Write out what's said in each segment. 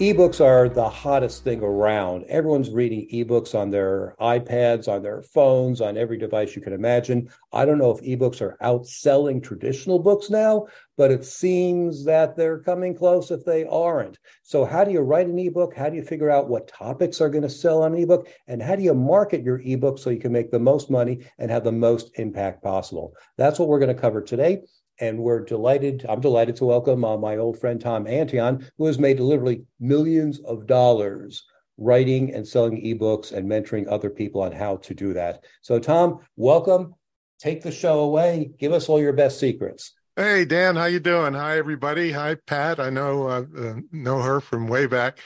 Ebooks are the hottest thing around. Everyone's reading ebooks on their iPads, on their phones, on every device you can imagine. I don't know if ebooks are outselling traditional books now, but it seems that they're coming close if they aren't. So, how do you write an ebook? How do you figure out what topics are going to sell on an ebook? And how do you market your ebook so you can make the most money and have the most impact possible? That's what we're going to cover today and we're delighted. I'm delighted to welcome uh, my old friend Tom Antion, who has made literally millions of dollars writing and selling ebooks and mentoring other people on how to do that. So, Tom, welcome. Take the show away. Give us all your best secrets. Hey Dan, how you doing? Hi everybody. Hi Pat. I know uh, uh, know her from way back.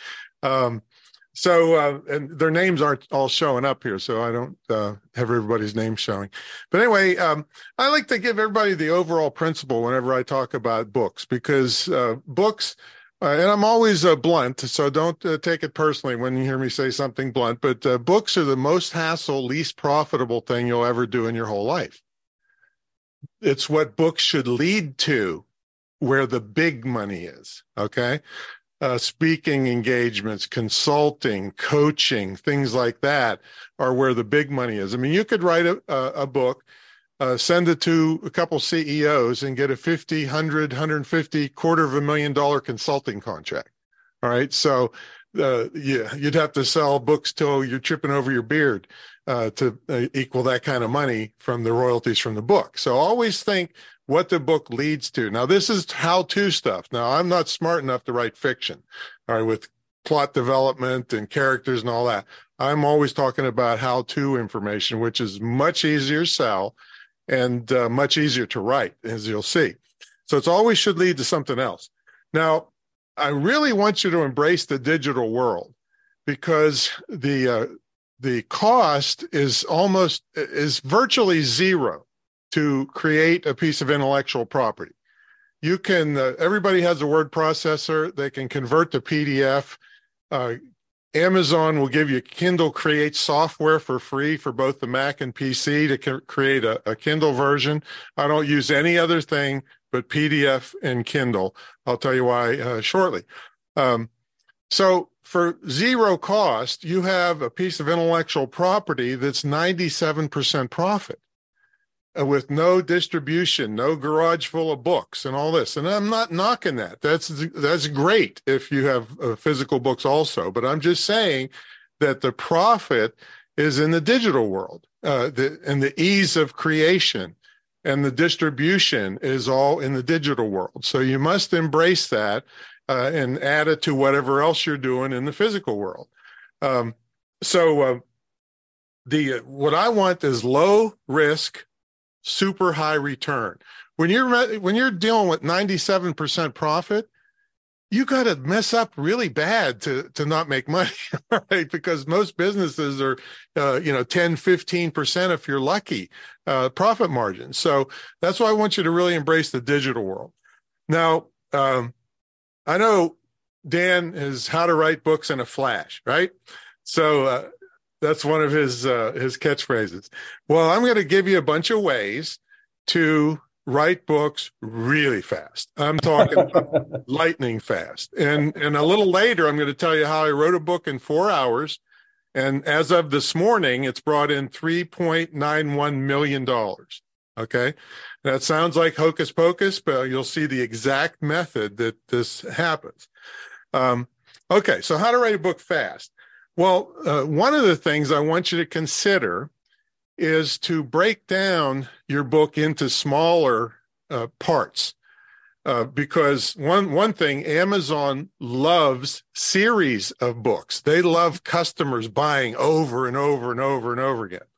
Um, so, uh, and their names aren't all showing up here, so I don't uh, have everybody's name showing. But anyway, um, I like to give everybody the overall principle whenever I talk about books because uh, books, uh, and I'm always uh, blunt, so don't uh, take it personally when you hear me say something blunt, but books are the most hassle, least profitable thing you'll ever do in your whole life. It's what books should lead to where the big money is. Okay uh, speaking engagements, consulting, coaching, things like that are where the big money is. I mean, you could write a, a book, uh, send it to a couple CEOs and get a 50, 100, 150, quarter of a million dollar consulting contract. All right. So, uh, yeah, you'd have to sell books till you're tripping over your beard uh, to uh, equal that kind of money from the royalties from the book. So always think what the book leads to. Now, this is how to stuff. Now, I'm not smart enough to write fiction, all right, with plot development and characters and all that. I'm always talking about how to information, which is much easier to sell and uh, much easier to write, as you'll see. So it's always should lead to something else. Now, I really want you to embrace the digital world because the uh, the cost is almost is virtually zero to create a piece of intellectual property. You can, uh, everybody has a word processor. They can convert to PDF. Uh, Amazon will give you Kindle Create software for free for both the Mac and PC to create a, a, Kindle version. I don't use any other thing but PDF and Kindle. I'll tell you why uh, shortly. Um, so, for zero cost, you have a piece of intellectual property that's 97% profit. Uh, with no distribution, no garage full of books and all this. And I'm not knocking that. That's that's great if you have uh, physical books also. But I'm just saying that the profit is in the digital world, uh, the, and the ease of creation and the distribution is all in the digital world. So you must embrace that uh, and add it to whatever else you're doing in the physical world. Um, so uh, the what I want is low risk super high return. When you're when you're dealing with 97% profit, you got to mess up really bad to to not make money, right? Because most businesses are, uh, you know, 10, 15% if you're lucky, uh, profit margin. So that's why I want you to really embrace the digital world. Now, um, I know Dan is how to write books in a flash, right? So uh, that's one of his uh, his catchphrases. Well, I'm going to give you a bunch of ways to write books really fast. I'm talking lightning fast. And and a little later, I'm going to tell you how I wrote a book in four hours. And as of this morning, it's brought in $3.91 million. Okay. That sounds like hocus pocus, but you'll see the exact method that this happens. Um, okay. So, how to write a book fast? Well, uh, one of the things I want you to consider is to break down your book into smaller uh, parts. Uh, because one one thing Amazon loves series of books. They love customers buying over and over and over and over again.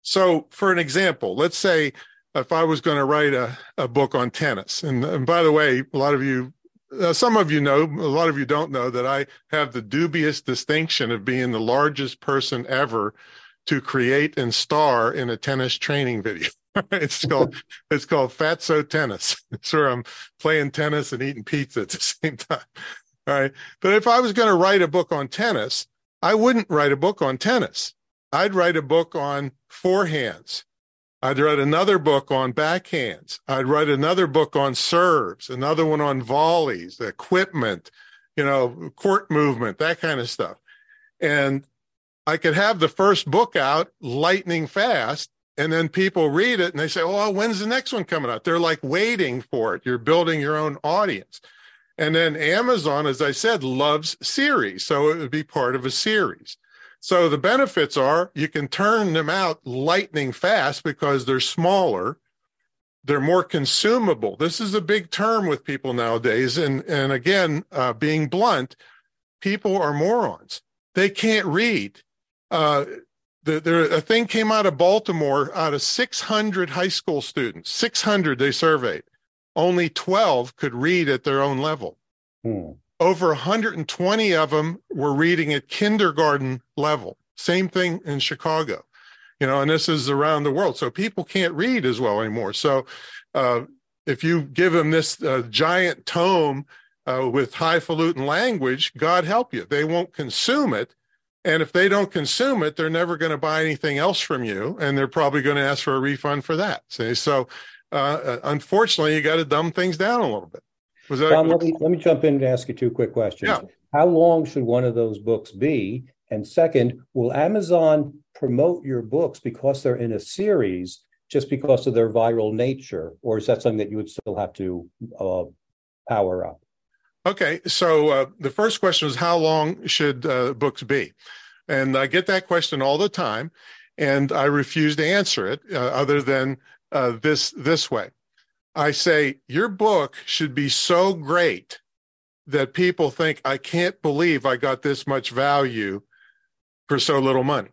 So, for an example, let's say if I was going to write a, a book on tennis, and, and by the way, a lot of you uh, some of you know, a lot of you don't know that I have the dubious distinction of being the largest person ever to create and star in a tennis training video. it's called it's called Fatso Tennis. It's where I'm playing tennis and eating pizza at the same time. All right. But if I was going to write a book on tennis, I wouldn't write a book on tennis. I'd write a book on forehands. I'd write another book on backhands. I'd write another book on serves, another one on volleys, equipment, you know, court movement, that kind of stuff. And I could have the first book out lightning fast, and then people read it and they say, Oh, when's the next one coming out? They're like waiting for it. You're building your own audience. And then Amazon, as I said, loves series. So it would be part of a series. So the benefits are you can turn them out lightning fast because they're smaller. They're more consumable. This is a big term with people nowadays. And, and again, uh, being blunt, people are morons. They can't read. Uh, the, there, a thing came out of Baltimore out of 600 high school students, 600 they surveyed only 12 could read at their own level. Hmm. Over 120 of them were reading at kindergarten level. Same thing in Chicago, you know, and this is around the world. So people can't read as well anymore. So uh, if you give them this uh, giant tome uh, with highfalutin language, God help you, they won't consume it. And if they don't consume it, they're never going to buy anything else from you, and they're probably going to ask for a refund for that. See, so uh, unfortunately, you got to dumb things down a little bit. Was that Tom, let, me, let me jump in and ask you two quick questions. Yeah. How long should one of those books be? And second, will Amazon promote your books because they're in a series just because of their viral nature? Or is that something that you would still have to uh, power up? Okay, so uh, the first question is how long should uh, books be? And I get that question all the time, and I refuse to answer it uh, other than uh, this this way. I say your book should be so great that people think I can't believe I got this much value for so little money.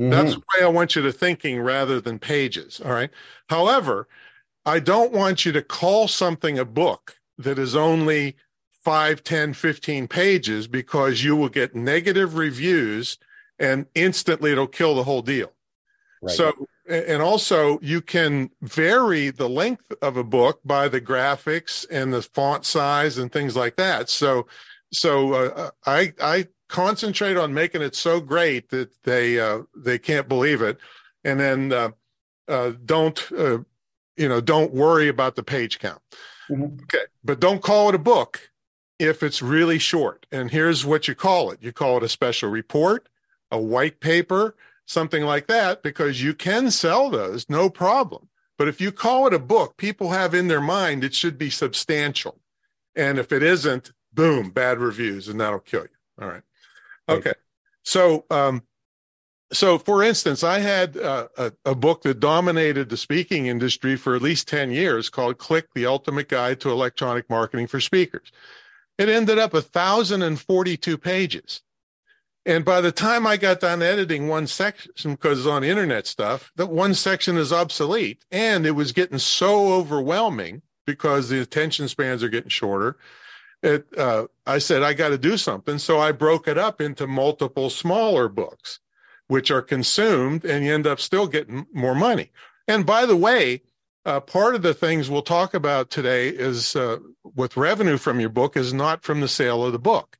Mm-hmm. That's the way I want you to thinking rather than pages. All right. However, I don't want you to call something a book that is only 5, 10, 15 pages because you will get negative reviews and instantly it'll kill the whole deal. Right. So and also you can vary the length of a book by the graphics and the font size and things like that. So so uh, i i concentrate on making it so great that they uh, they can't believe it. And then uh, uh don't uh, you know don't worry about the page count. Mm-hmm. okay. But don't call it a book if it's really short. And here's what you call it. You call it a special report a white paper something like that because you can sell those, no problem. But if you call it a book, people have in their mind it should be substantial. And if it isn't, boom, bad reviews, and that'll kill you. All right. Okay. So, um, so for instance, I had uh, a, a, book that dominated the speaking industry for at least 10 years called Click, the Ultimate Guide to Electronic Marketing for Speakers. It ended up 1,042 pages. And by the time I got done editing one section, because it's on internet stuff, that one section is obsolete. And it was getting so overwhelming because the attention spans are getting shorter. It, uh, I said, I got to do something. So I broke it up into multiple smaller books, which are consumed and you end up still getting more money. And by the way, uh, part of the things we'll talk about today is uh, with revenue from your book is not from the sale of the book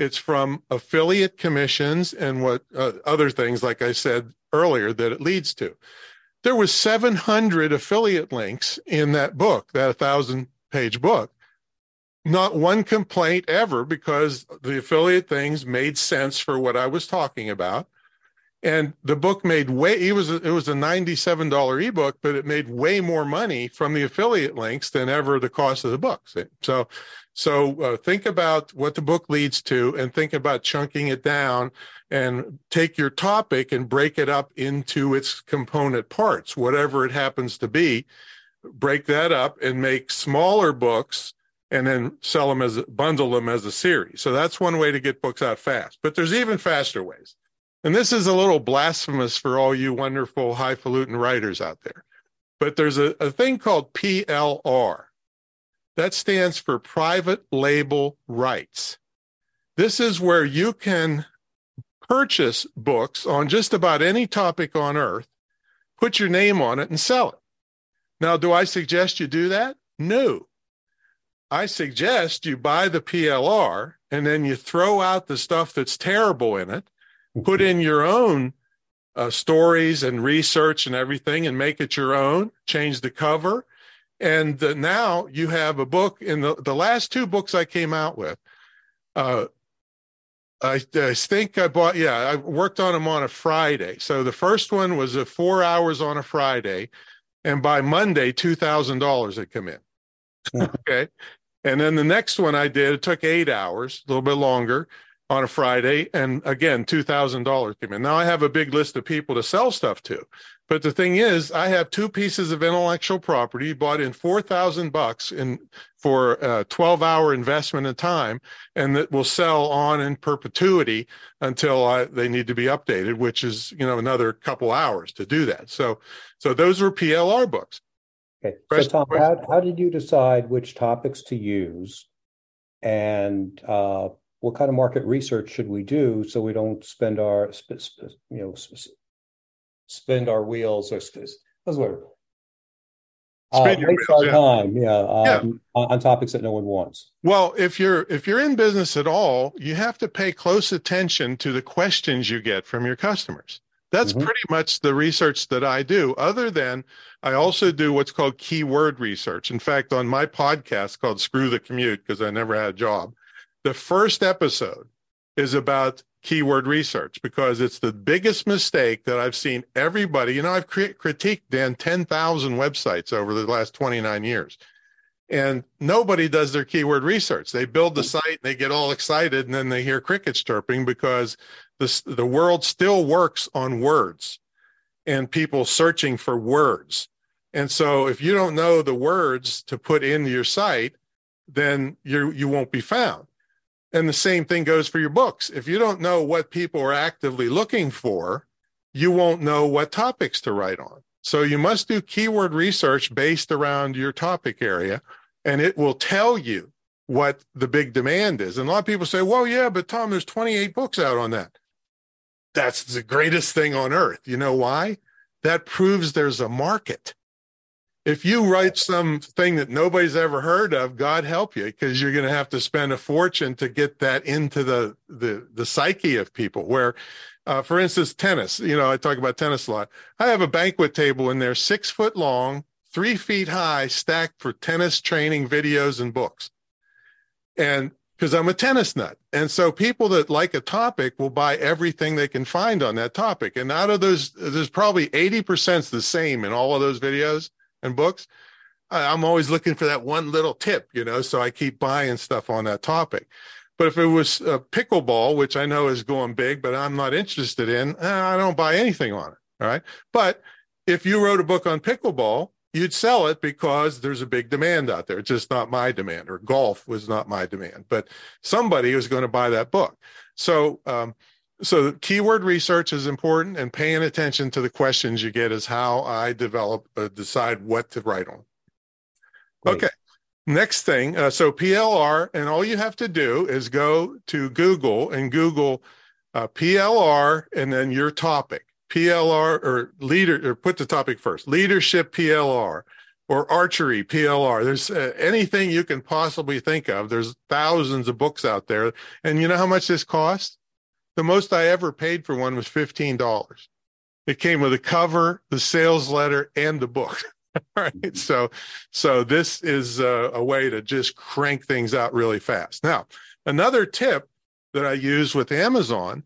it's from affiliate commissions and what uh, other things, like I said earlier, that it leads to. There was 700 affiliate links in that book, that 1,000 page book. Not one complaint ever because the affiliate things made sense for what I was talking about and the book made way it was it was a $97 ebook but it made way more money from the affiliate links than ever the cost of the book so so uh, think about what the book leads to and think about chunking it down and take your topic and break it up into its component parts whatever it happens to be break that up and make smaller books and then sell them as bundle them as a series so that's one way to get books out fast but there's even faster ways and this is a little blasphemous for all you wonderful highfalutin writers out there. But there's a, a thing called PLR. That stands for private label rights. This is where you can purchase books on just about any topic on earth, put your name on it, and sell it. Now, do I suggest you do that? No. I suggest you buy the PLR and then you throw out the stuff that's terrible in it, put in your own uh, stories and research and everything and make it your own, change the cover. And uh, now you have a book in the, the last two books I came out with. Uh, I, I think I bought, yeah, I worked on them on a Friday. So the first one was a four hours on a Friday. And by Monday, $2,000 had come in. okay. And then the next one I did, it took eight hours, a little bit longer on a Friday. And again, $2,000 came in. Now I have a big list of people to sell stuff to. But the thing is, I have two pieces of intellectual property bought in 4,000 bucks in for a 12 hour investment in time and that will sell on in perpetuity until I, they need to be updated, which is, you know, another couple hours to do that. So, so those were PLR books. Okay. So, Tom, how, how did you decide which topics to use, and uh, what kind of market research should we do so we don't spend our, you know, spend our wheels or that's what uh, waste wheels, our yeah. time, yeah, um, yeah. On, on topics that no one wants. Well, if you're if you're in business at all, you have to pay close attention to the questions you get from your customers. That's mm-hmm. pretty much the research that I do, other than I also do what's called keyword research. In fact, on my podcast called Screw the Commute, because I never had a job, the first episode is about keyword research because it's the biggest mistake that I've seen everybody. You know, I've crit- critiqued Dan 10,000 websites over the last 29 years. And nobody does their keyword research. They build the site, and they get all excited, and then they hear crickets chirping because this, the world still works on words and people searching for words. And so if you don't know the words to put in your site, then you you won't be found. And the same thing goes for your books. If you don't know what people are actively looking for, you won't know what topics to write on. So you must do keyword research based around your topic area, and it will tell you what the big demand is. And a lot of people say, well, yeah, but Tom, there's 28 books out on that that's the greatest thing on earth. You know why? That proves there's a market. If you write something that nobody's ever heard of, God help you, because you're going to have to spend a fortune to get that into the the the psyche of people. Where, uh, for instance, tennis. You know, I talk about tennis a lot. I have a banquet table in there, six foot long, three feet high, stacked for tennis training videos and books. And because I'm a tennis nut. And so people that like a topic will buy everything they can find on that topic. And out of those, there's probably 80% the same in all of those videos and books. I'm always looking for that one little tip, you know, so I keep buying stuff on that topic. But if it was pickleball, which I know is going big, but I'm not interested in, eh, I don't buy anything on it. All right. But if you wrote a book on pickleball, you'd sell it because there's a big demand out there. It's just not my demand, or golf was not my demand, but somebody was going to buy that book. So, um, so keyword research is important, and paying attention to the questions you get is how I develop uh, decide what to write on. Great. Okay. Next thing, uh, so PLR, and all you have to do is go to Google and Google uh, PLR and then your topic PLR or leader or put the topic first leadership PLR or archery PLR. There's uh, anything you can possibly think of. There's thousands of books out there. And you know how much this cost? The most I ever paid for one was $15. It came with a cover, the sales letter, and the book. All right. So, so this is a, a way to just crank things out really fast. Now, another tip that I use with Amazon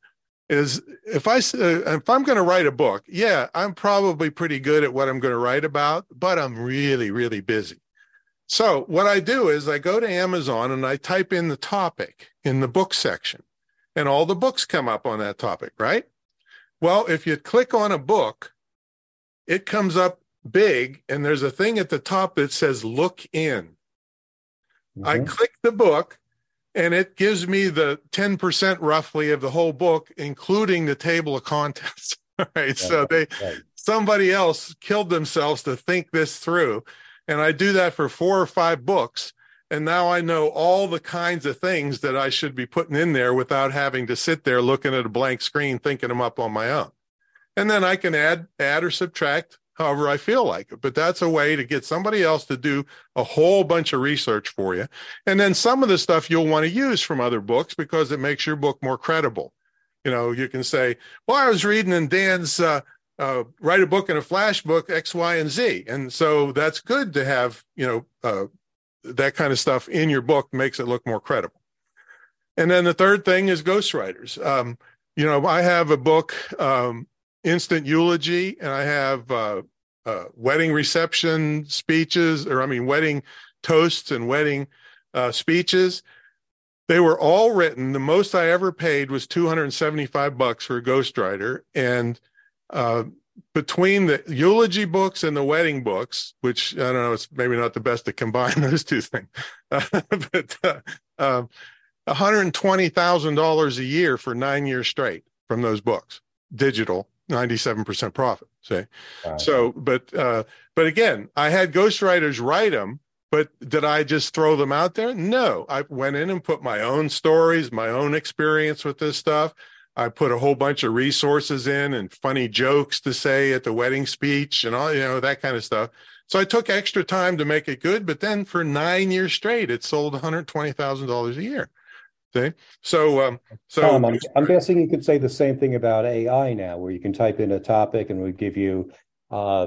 is if I uh, if I'm going to write a book, yeah, I'm probably pretty good at what I'm going to write about, but I'm really really busy. So what I do is I go to Amazon and I type in the topic in the book section, and all the books come up on that topic, right? Well, if you click on a book, it comes up big, and there's a thing at the top that says "Look in." Mm-hmm. I click the book and it gives me the 10% roughly of the whole book including the table of contents right, right so they right. somebody else killed themselves to think this through and i do that for four or five books And now I know all the kinds of things that I should be putting in there without having to sit there looking at a blank screen thinking them up on my own. And then I can add, add or subtract however I feel like it. But that's a way to get somebody else to do a whole bunch of research for you. And then some of the stuff you'll want to use from other books because it makes your book more credible. You know, you can say, well, I was reading in Dan's uh, uh, write a book in a flash book, X, Y, and Z. And so that's good to have, you know, uh, that kind of stuff in your book makes it look more credible. And then the third thing is ghostwriters. Um, you know, I have a book, um, Instant Eulogy, and I have uh, uh, wedding reception speeches, or I mean, wedding toasts and wedding uh, speeches. They were all written. The most I ever paid was 275 bucks for a ghostwriter. And uh, between the eulogy books and the wedding books, which I don't know, it's maybe not the best to combine those two things, uh, but uh, um, $120,000 a year for nine years straight from those books, digital, 97% profit. Say, so, but, uh, but again, I had ghostwriters write them, but did I just throw them out there? No, I went in and put my own stories, my own experience with this stuff. I put a whole bunch of resources in and funny jokes to say at the wedding speech and all, you know, that kind of stuff. So I took extra time to make it good, but then for nine years straight, it sold $120,000 a year. See? So, um, so Tom, I'm, I'm, guessing you could say the same thing about AI now, where you can type in a topic and we give you uh,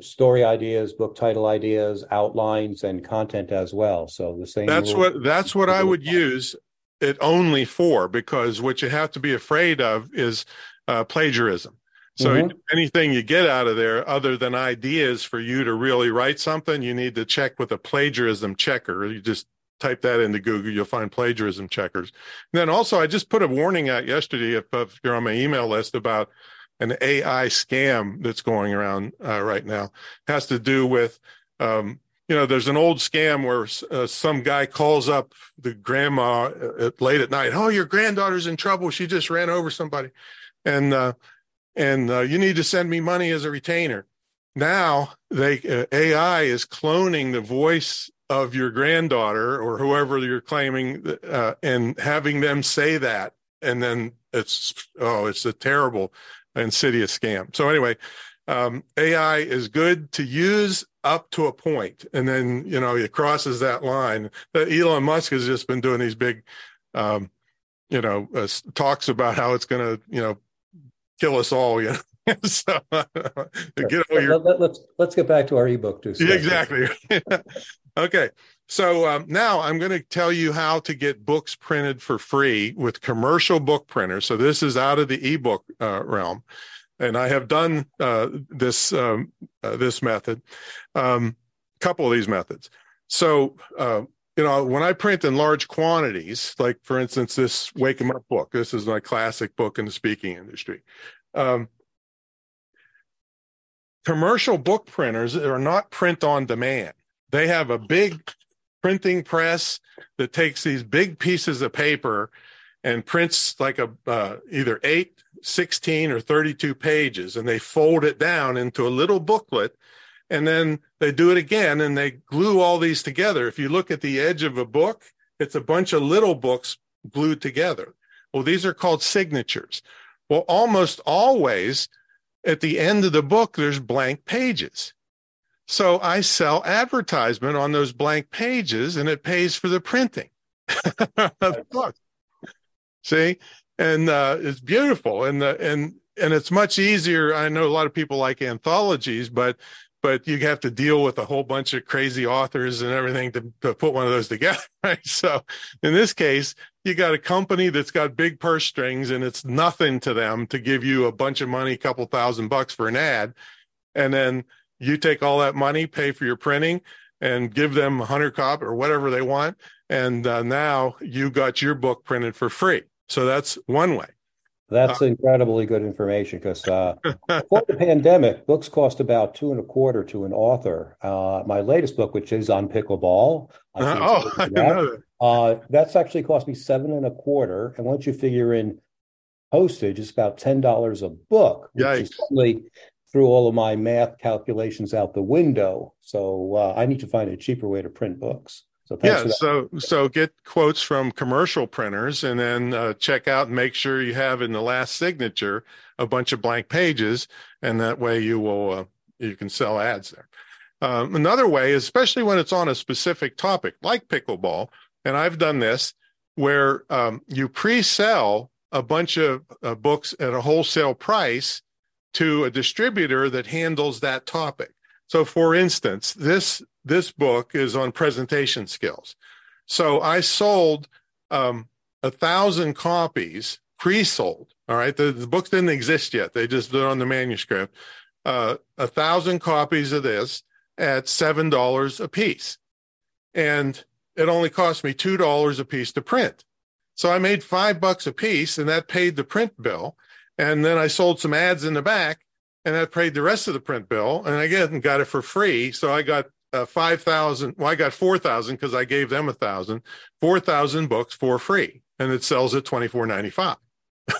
story ideas, book title ideas, outlines, and content as well. So the same. That's what that's what I would use it only for because what you have to be afraid of is uh, plagiarism. So mm-hmm. anything you get out of there other than ideas for you to really write something, you need to check with a plagiarism checker. You just type that into Google, you'll find plagiarism checkers. And then also, I just put a warning out yesterday if, if you're on my email list about an AI scam that's going around uh, right now. It has to do with um, you know, there's an old scam where uh, some guy calls up the grandma uh, late at night. Oh, your granddaughter's in trouble. She just ran over somebody, and uh, and uh, you need to send me money as a retainer. Now they uh, AI is cloning the voice of your granddaughter or whoever you're claiming, uh, and having them say that, and then it's oh, it's a terrible, insidious scam. So anyway, um, AI is good to use up to a point, and then you know it crosses that line. That Elon Musk has just been doing these big, um, you know, uh, talks about how it's going to you know kill us all. You know, so get your... Let, us let's, let's get back to our ebook too. Yeah, exactly. okay. So um, now I'm going to tell you how to get books printed for free with commercial book printers. So this is out of the ebook uh, realm and I have done uh, this um, uh, this method, um, couple of these methods. So uh, you know, when I print in large quantities, like for instance, this Wake Up book. This is my classic book in the speaking industry. Um, commercial book printers are not print on demand. They have a big printing press that takes these big pieces of paper and prints like a uh, either eight 16 or 32 pages and they fold it down into a little booklet and then they do it again and they glue all these together. If you look at the edge of a book, it's a bunch of little books glued together. Well, these are called signatures. Well, almost always at the end of the book, there's blank pages. So I sell advertisement on those blank pages and it pays for the printing the book. See? And uh, it's beautiful and the, and and it's much easier. I know a lot of people like anthologies, but but you have to deal with a whole bunch of crazy authors and everything to, to put one of those together. Right. So in this case, you got a company that's got big purse strings and it's nothing to them to give you a bunch of money, a couple thousand bucks for an ad. And then you take all that money, pay for your printing and give them a hundred cop or whatever they want. And uh, now you got your book printed for free. So that's one way. That's uh, incredibly good information because uh, before the pandemic, books cost about two and a quarter to an author. Uh, my latest book, which is on pickleball, uh, oh, I that, uh, that's actually cost me seven and a quarter. And once you figure in postage, it's about ten dollars a book, which Yikes. threw all of my math calculations out the window. So uh, I need to find a cheaper way to print books. So yeah, so so get quotes from commercial printers, and then uh, check out and make sure you have in the last signature a bunch of blank pages, and that way you will uh, you can sell ads there. Um, another way, especially when it's on a specific topic like pickleball, and I've done this where um, you pre-sell a bunch of uh, books at a wholesale price to a distributor that handles that topic. So, for instance, this this book is on presentation skills. So I sold um, a thousand copies pre-sold. All right, the, the book didn't exist yet; they just did on the manuscript. Uh, a thousand copies of this at seven dollars a piece, and it only cost me two dollars a piece to print. So I made five bucks a piece, and that paid the print bill. And then I sold some ads in the back, and that paid the rest of the print bill. And again, got it for free. So I got uh, 5,000. Well, I got 4,000 because I gave them a thousand, 4,000 books for free. And it sells at 24.95.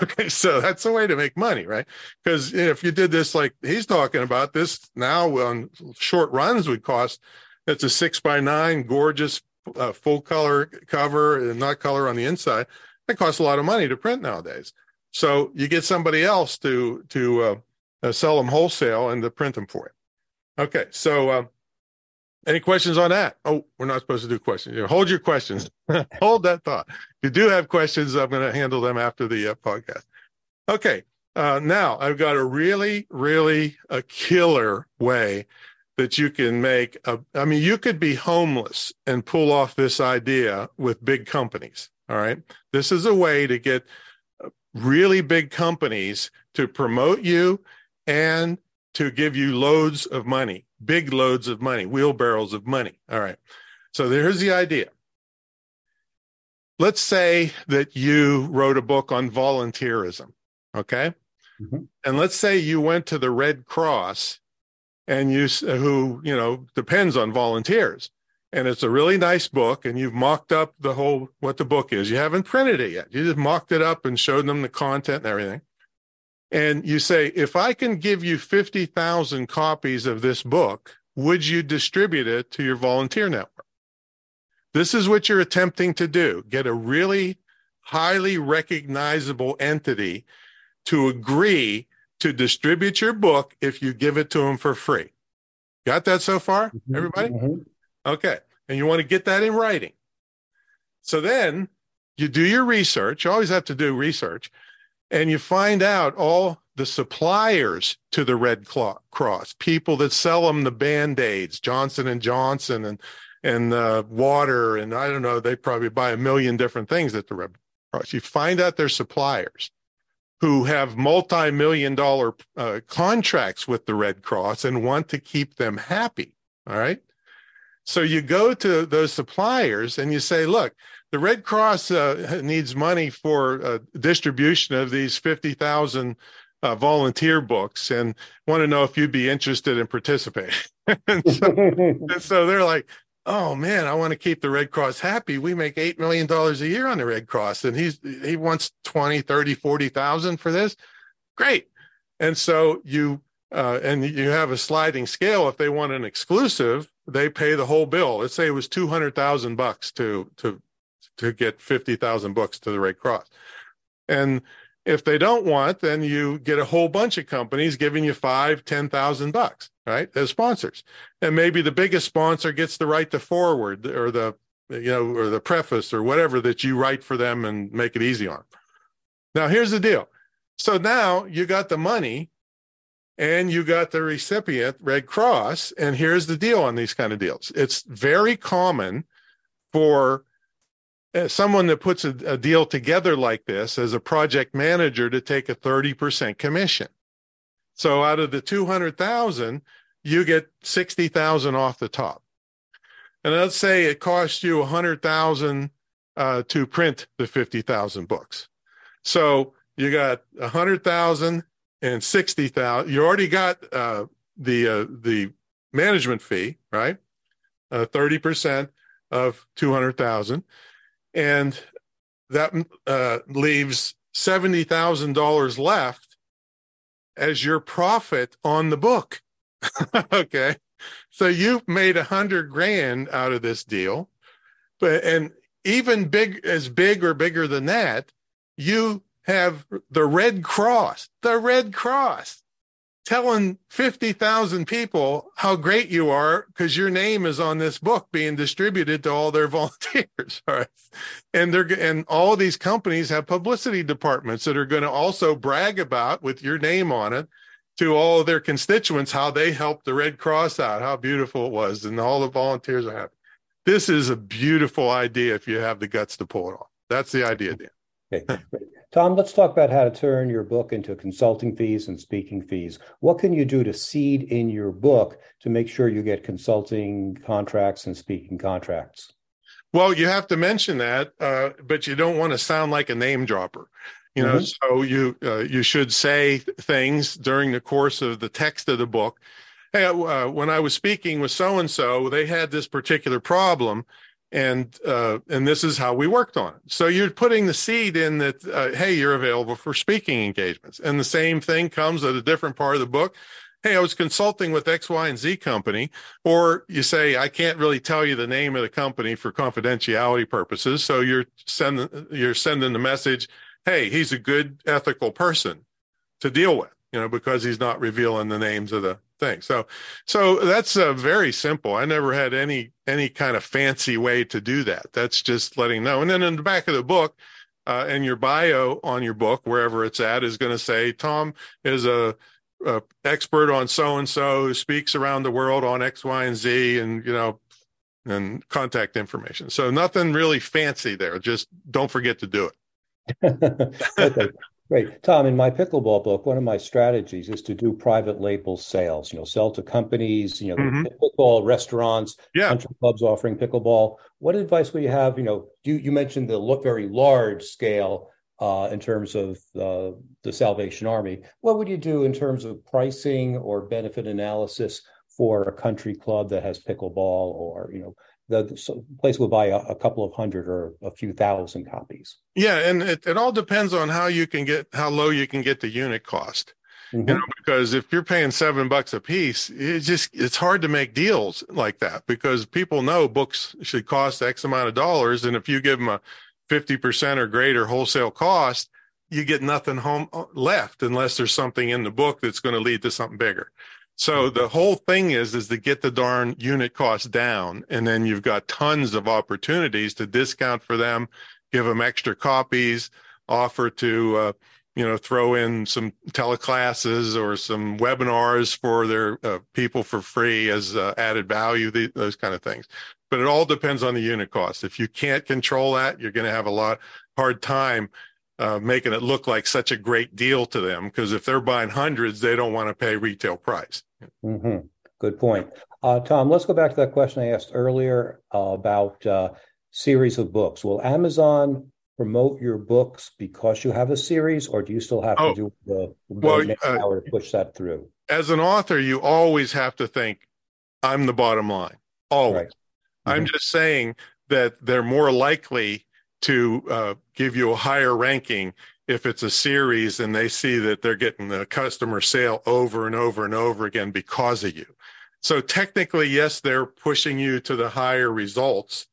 Okay. So that's a way to make money, right? Because if you did this like he's talking about, this now on short runs would cost, it's a six by nine, gorgeous, uh, full color cover and not color on the inside. That costs a lot of money to print nowadays. So you get somebody else to, to, uh, uh, sell them wholesale and to print them for you. Okay. So, uh, any questions on that? Oh, we're not supposed to do questions. hold your questions. hold that thought. If you do have questions, I'm going to handle them after the uh, podcast. Okay. Uh, now I've got a really, really a killer way that you can make. A, I mean, you could be homeless and pull off this idea with big companies. All right. This is a way to get uh, really big companies to promote you and to give you loads of money big loads of money, wheelbarrows of money. All right. So here's the idea. Let's say that you wrote a book on volunteerism. Okay. Mm-hmm. And let's say you went to the Red Cross and you, who, you know, depends on volunteers. And it's a really nice book. And you've mocked up the whole, what the book is. You haven't printed it yet. You just mocked it up and showed them the content and everything and you say, if I can give you 50,000 copies of this book, would you distribute it to your volunteer network? This is what you're attempting to do get a really highly recognizable entity to agree to distribute your book if you give it to them for free. Got that so far, mm-hmm. everybody? Mm-hmm. Okay. And you want to get that in writing. So then you do your research. You always have to do research and you find out all the suppliers to the Red Cross, people that sell them the band-aids, Johnson and Johnson and and uh, water, and I don't know, they probably buy a million different things at the Red Cross. You find out their suppliers who have multi-million dollar uh, contracts with the Red Cross and want to keep them happy. All right. So you go to those suppliers and you say, look, the Red Cross uh, needs money for uh, distribution of these 50,000 uh, volunteer books and want to know if you'd be interested in participating. and, so, and, so, they're like, oh man, I want to keep the Red Cross happy. We make $8 million a year on the Red Cross and he's, he wants 20, 30, 40,000 for this. Great. And so you, uh, and you have a sliding scale. If they want an exclusive, they pay the whole bill. Let's say it was 200,000 bucks to, to to get 50,000 books to the Red Cross. And if they don't want, then you get a whole bunch of companies giving you five, 10,000 bucks, right? As sponsors. And maybe the biggest sponsor gets the right to forward or the, you know, or the preface or whatever that you write for them and make it easy on them. Now, here's the deal. So now you got the money and you got the recipient, Red Cross. And here's the deal on these kind of deals. It's very common for uh, someone that puts a, a, deal together like this as a project manager to take a 30% commission. So out of the 200,000, you get 60,000 off the top. And let's say it costs you 100,000 uh, to print the 50,000 books. So you got 100,000 and 60,000. You already got uh, the uh, the management fee, right? Uh, 30% of 200,000 and that uh, leaves seventy thousand dollars left as your profit on the book. okay, so you've made a hundred grand out of this deal. but and even big as big or bigger than that, you have the Red Cross, the Red Cross telling 50,000 people how great you are because your name is on this book being distributed to all their volunteers. All right. And they're, and all these companies have publicity departments that are going to also brag about with your name on it to all their constituents how they helped the Red Cross out, how beautiful it was, and all the volunteers are happy. This is a beautiful idea if you have the guts to pull it off. That's the idea, Dan. Okay. Tom, let's talk about how to turn your book into consulting fees and speaking fees. What can you do to seed in your book to make sure you get consulting contracts and speaking contracts? Well, you have to mention that, uh, but you don't want to sound like a name dropper. You know, mm-hmm. so you uh, you should say things during the course of the text of the book. Hey, uh, when I was speaking with so and so, they had this particular problem, and uh, and this is how we worked on it. So you're putting the seed in that uh, hey, you're available for speaking engagements, and the same thing comes at a different part of the book. Hey, I was consulting with X, Y, and Z company, or you say I can't really tell you the name of the company for confidentiality purposes. So you're sending you're sending the message, hey, he's a good ethical person to deal with, you know, because he's not revealing the names of the thing. So, so that's uh, very simple. I never had any any kind of fancy way to do that. That's just letting know. And then in the back of the book, uh, and your bio on your book, wherever it's at, is going to say Tom is a, a expert on so and so who speaks around the world on X, Y, and Z, and you know, and contact information. So nothing really fancy there. Just don't forget to do it. okay. Great. Tom, in my pickleball book, one of my strategies is to do private label sales, you know, sell to companies, you know, mm-hmm. pickleball restaurants, yeah. country clubs offering pickleball. What advice would you have? You know, you, you mentioned the look very large scale uh, in terms of uh, the Salvation Army. What would you do in terms of pricing or benefit analysis for a country club that has pickleball or, you know, the place will buy a, a, couple of hundred or a few thousand copies. Yeah, and it, it all depends on how you can get how low you can get the unit cost. Mm-hmm. You know, because if you're paying seven bucks a piece, it's just it's hard to make deals like that because people know books should cost X amount of dollars, and if you give them a fifty percent or greater wholesale cost, you get nothing home uh, left unless there's something in the book that's going to lead to something bigger. So the whole thing is is to get the darn unit cost down, and then you've got tons of opportunities to discount for them, give them extra copies, offer to uh, you know throw in some teleclasses or some webinars for their uh, people for free as uh, added value, those kind of things. But it all depends on the unit cost. If you can't control that, you're going to have a lot hard time uh, making it look like such a great deal to them because if they're buying hundreds, they don't want to pay retail price. Mm-hmm. Good point. Uh, Tom, let's go back to that question I asked earlier uh, about uh, series of books. Will Amazon promote your books because you have a series, or do you still have oh, to do the, the well, next uh, hour to push that through? As an author, you always have to think, I'm the bottom line. Always. Right. Mm-hmm. I'm just saying that they're more likely to uh, give you a higher ranking if it's a series and they see that they're getting the customer sale over and over and over again because of you. So technically, yes, they're pushing you to the higher results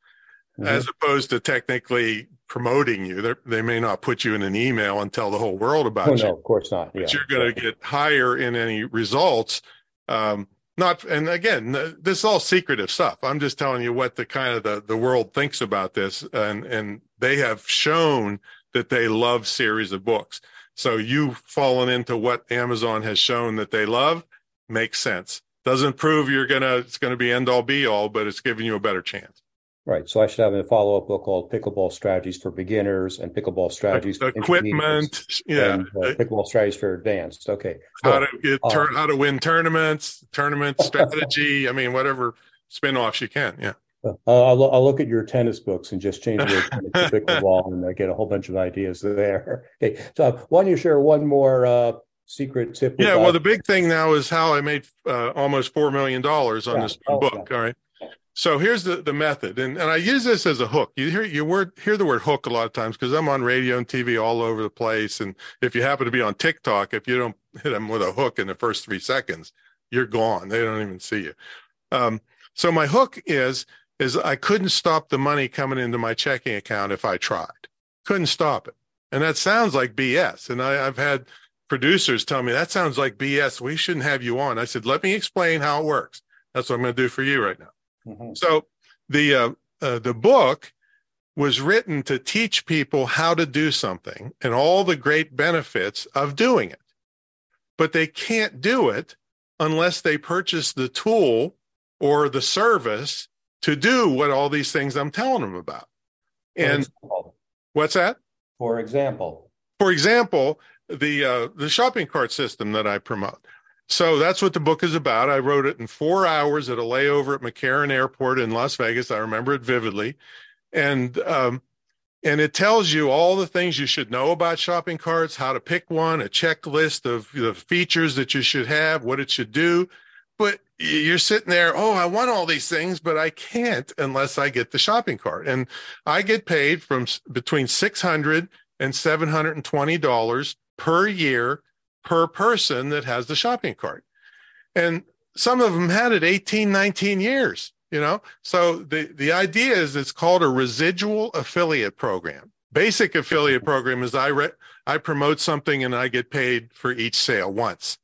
mm-hmm. as opposed to technically promoting you. They're, they may not put you in an email and tell the whole world about oh, you. No, of course not. But yeah. you're going to get higher in any results. Um, not, and again, this is all secretive stuff. I'm just telling you what the kind of the, the world thinks about this. And, and they have shown that they love series of books. So you've fallen into what Amazon has shown that they love makes sense. Doesn't prove you're gonna it's gonna be end all be all, but it's giving you a better chance. Right. So I should have a follow up book called Pickleball Strategies for Beginners and Pickleball Strategies for Equipment. Yeah. And, uh, pickleball Strategies for Advanced. Okay. How to get uh, how to win tournaments, tournament strategy. I mean, whatever spin offs you can. Yeah. I'll, I'll look at your tennis books and just change it to pickleball and I get a whole bunch of ideas there. Okay, so why don't you share one more uh, secret tip? Yeah, well, the big thing now is how I made uh, almost four million dollars on yeah, this oh, book. Yeah. All right. So here's the, the method, and, and I use this as a hook. You hear you word hear the word hook a lot of times because I'm on radio and TV all over the place. And if you happen to be on TikTok, if you don't hit them with a hook in the first three seconds, you're gone. They don't even see you. Um, so my hook is is I couldn't stop the money coming into my checking account if I tried. Couldn't stop it. And that sounds like BS. And I, I've had producers tell me that sounds like BS. We shouldn't have you on. I said, let me explain how it works. That's what I'm going to do for you right now. Mm-hmm. So the uh, uh, the book was written to teach people how to do something and all the great benefits of doing it. But they can't do it unless they purchase the tool or the service to do what all these things I'm telling them about. And what's that? For example, for example, the uh, the shopping cart system that I promote. So that's what the book is about. I wrote it in four hours at a layover at McCarran Airport in Las Vegas. I remember it vividly, and um, and it tells you all the things you should know about shopping carts, how to pick one, a checklist of the features that you should have, what it should do. But you're sitting there, oh, I want all these things, but I can't unless I get the shopping cart. And I get paid from between 600 and $720 per year per person that has the shopping cart. And some of them had it 18, 19 years, you know? So the, the idea is it's called a residual affiliate program. Basic affiliate program is I re- I promote something and I get paid for each sale once.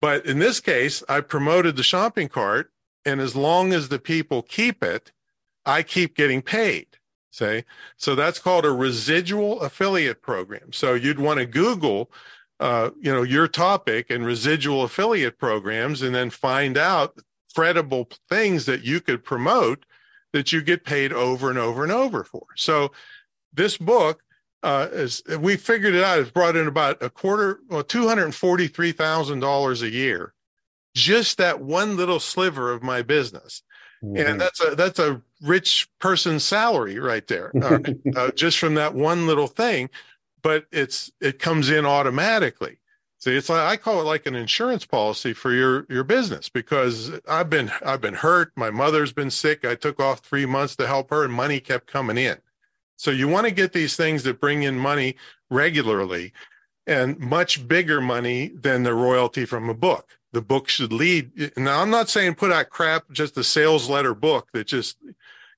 But in this case, I promoted the shopping cart, and as long as the people keep it, I keep getting paid. Say, so that's called a residual affiliate program. So you'd want to Google, uh, you know, your topic and residual affiliate programs, and then find out credible things that you could promote that you get paid over and over and over for. So this book uh, is we figured it out. It's brought in about a quarter, well, two hundred forty-three thousand dollars a year, just that one little sliver of my business, mm-hmm. and that's a that's a rich person's salary right there, uh, uh, just from that one little thing. But it's it comes in automatically. See, it's like I call it like an insurance policy for your your business because I've been I've been hurt. My mother's been sick. I took off three months to help her, and money kept coming in. So you want to get these things that bring in money regularly and much bigger money than the royalty from a book. The book should lead. Now, I'm not saying put out crap, just a sales letter book that just,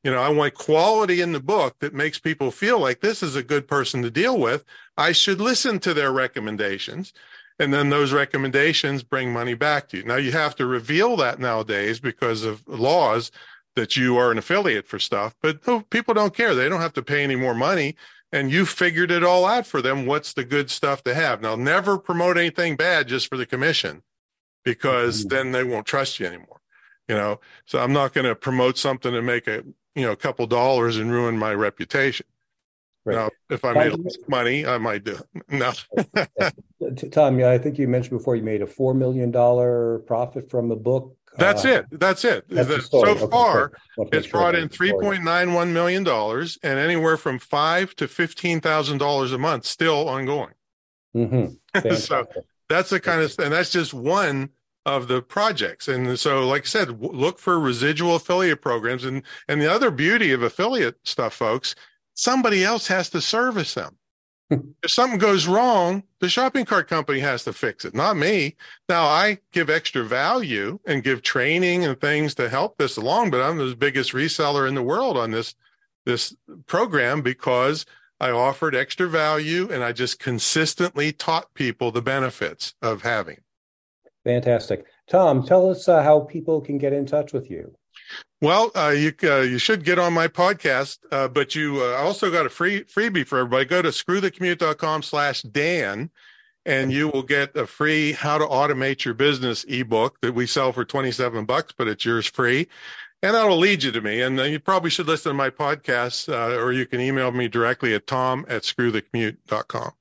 you know, I want quality in the book that makes people feel like this is a good person to deal with. I should listen to their recommendations. And then those recommendations bring money back to you. Now, you have to reveal that nowadays because of laws that you are an affiliate for stuff, but people don't care. They don't have to pay any more money. And you figured it all out for them. What's the good stuff to have? Now, never promote anything bad just for the commission because mm-hmm. then they won't trust you anymore. You know, so I'm not going to promote something to make a, you know, a couple dollars and ruin my reputation. Right. Now, if I made money, I might do it. No. Tom, yeah, I think you mentioned before you made a $4 million profit from a book that's uh, it. That's it. That's so okay, far, it's brought in three point nine one million dollars, and anywhere from five to fifteen thousand dollars a month, still ongoing. Mm-hmm. so that's the kind of, and that's just one of the projects. And so, like I said, look for residual affiliate programs, and and the other beauty of affiliate stuff, folks, somebody else has to service them if something goes wrong, the shopping cart company has to fix it, not me. Now I give extra value and give training and things to help this along, but I'm the biggest reseller in the world on this this program because I offered extra value and I just consistently taught people the benefits of having. Fantastic. Tom, tell us uh, how people can get in touch with you. Well, uh, you uh, you should get on my podcast, uh, but you uh, also got a free freebie for everybody. Go to screwthecommute.com slash Dan, and you will get a free How to Automate Your Business ebook that we sell for 27 bucks, but it's yours free. And that'll lead you to me. And uh, you probably should listen to my podcast, uh, or you can email me directly at tom at screwthecommute.com.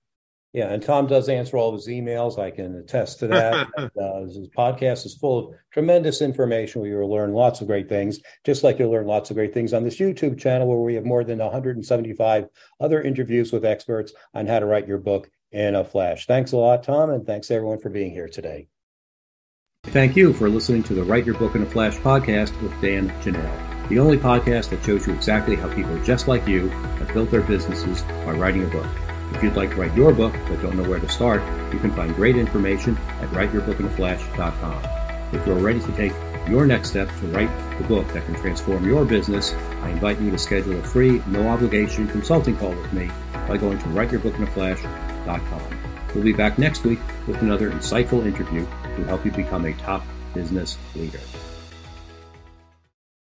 Yeah, and Tom does answer all of his emails. I can attest to that. and, uh, his podcast is full of tremendous information where you'll learn lots of great things, just like you'll learn lots of great things on this YouTube channel where we have more than 175 other interviews with experts on how to write your book in a flash. Thanks a lot, Tom, and thanks everyone for being here today. Thank you for listening to the Write Your Book in a Flash podcast with Dan Janal, the only podcast that shows you exactly how people just like you have built their businesses by writing a book. If you'd like to write your book but don't know where to start, you can find great information at writeyourbookinaflash.com. If you're ready to take your next step to write the book that can transform your business, I invite you to schedule a free, no obligation consulting call with me by going to writeyourbookinaflash.com. We'll be back next week with another insightful interview to help you become a top business leader.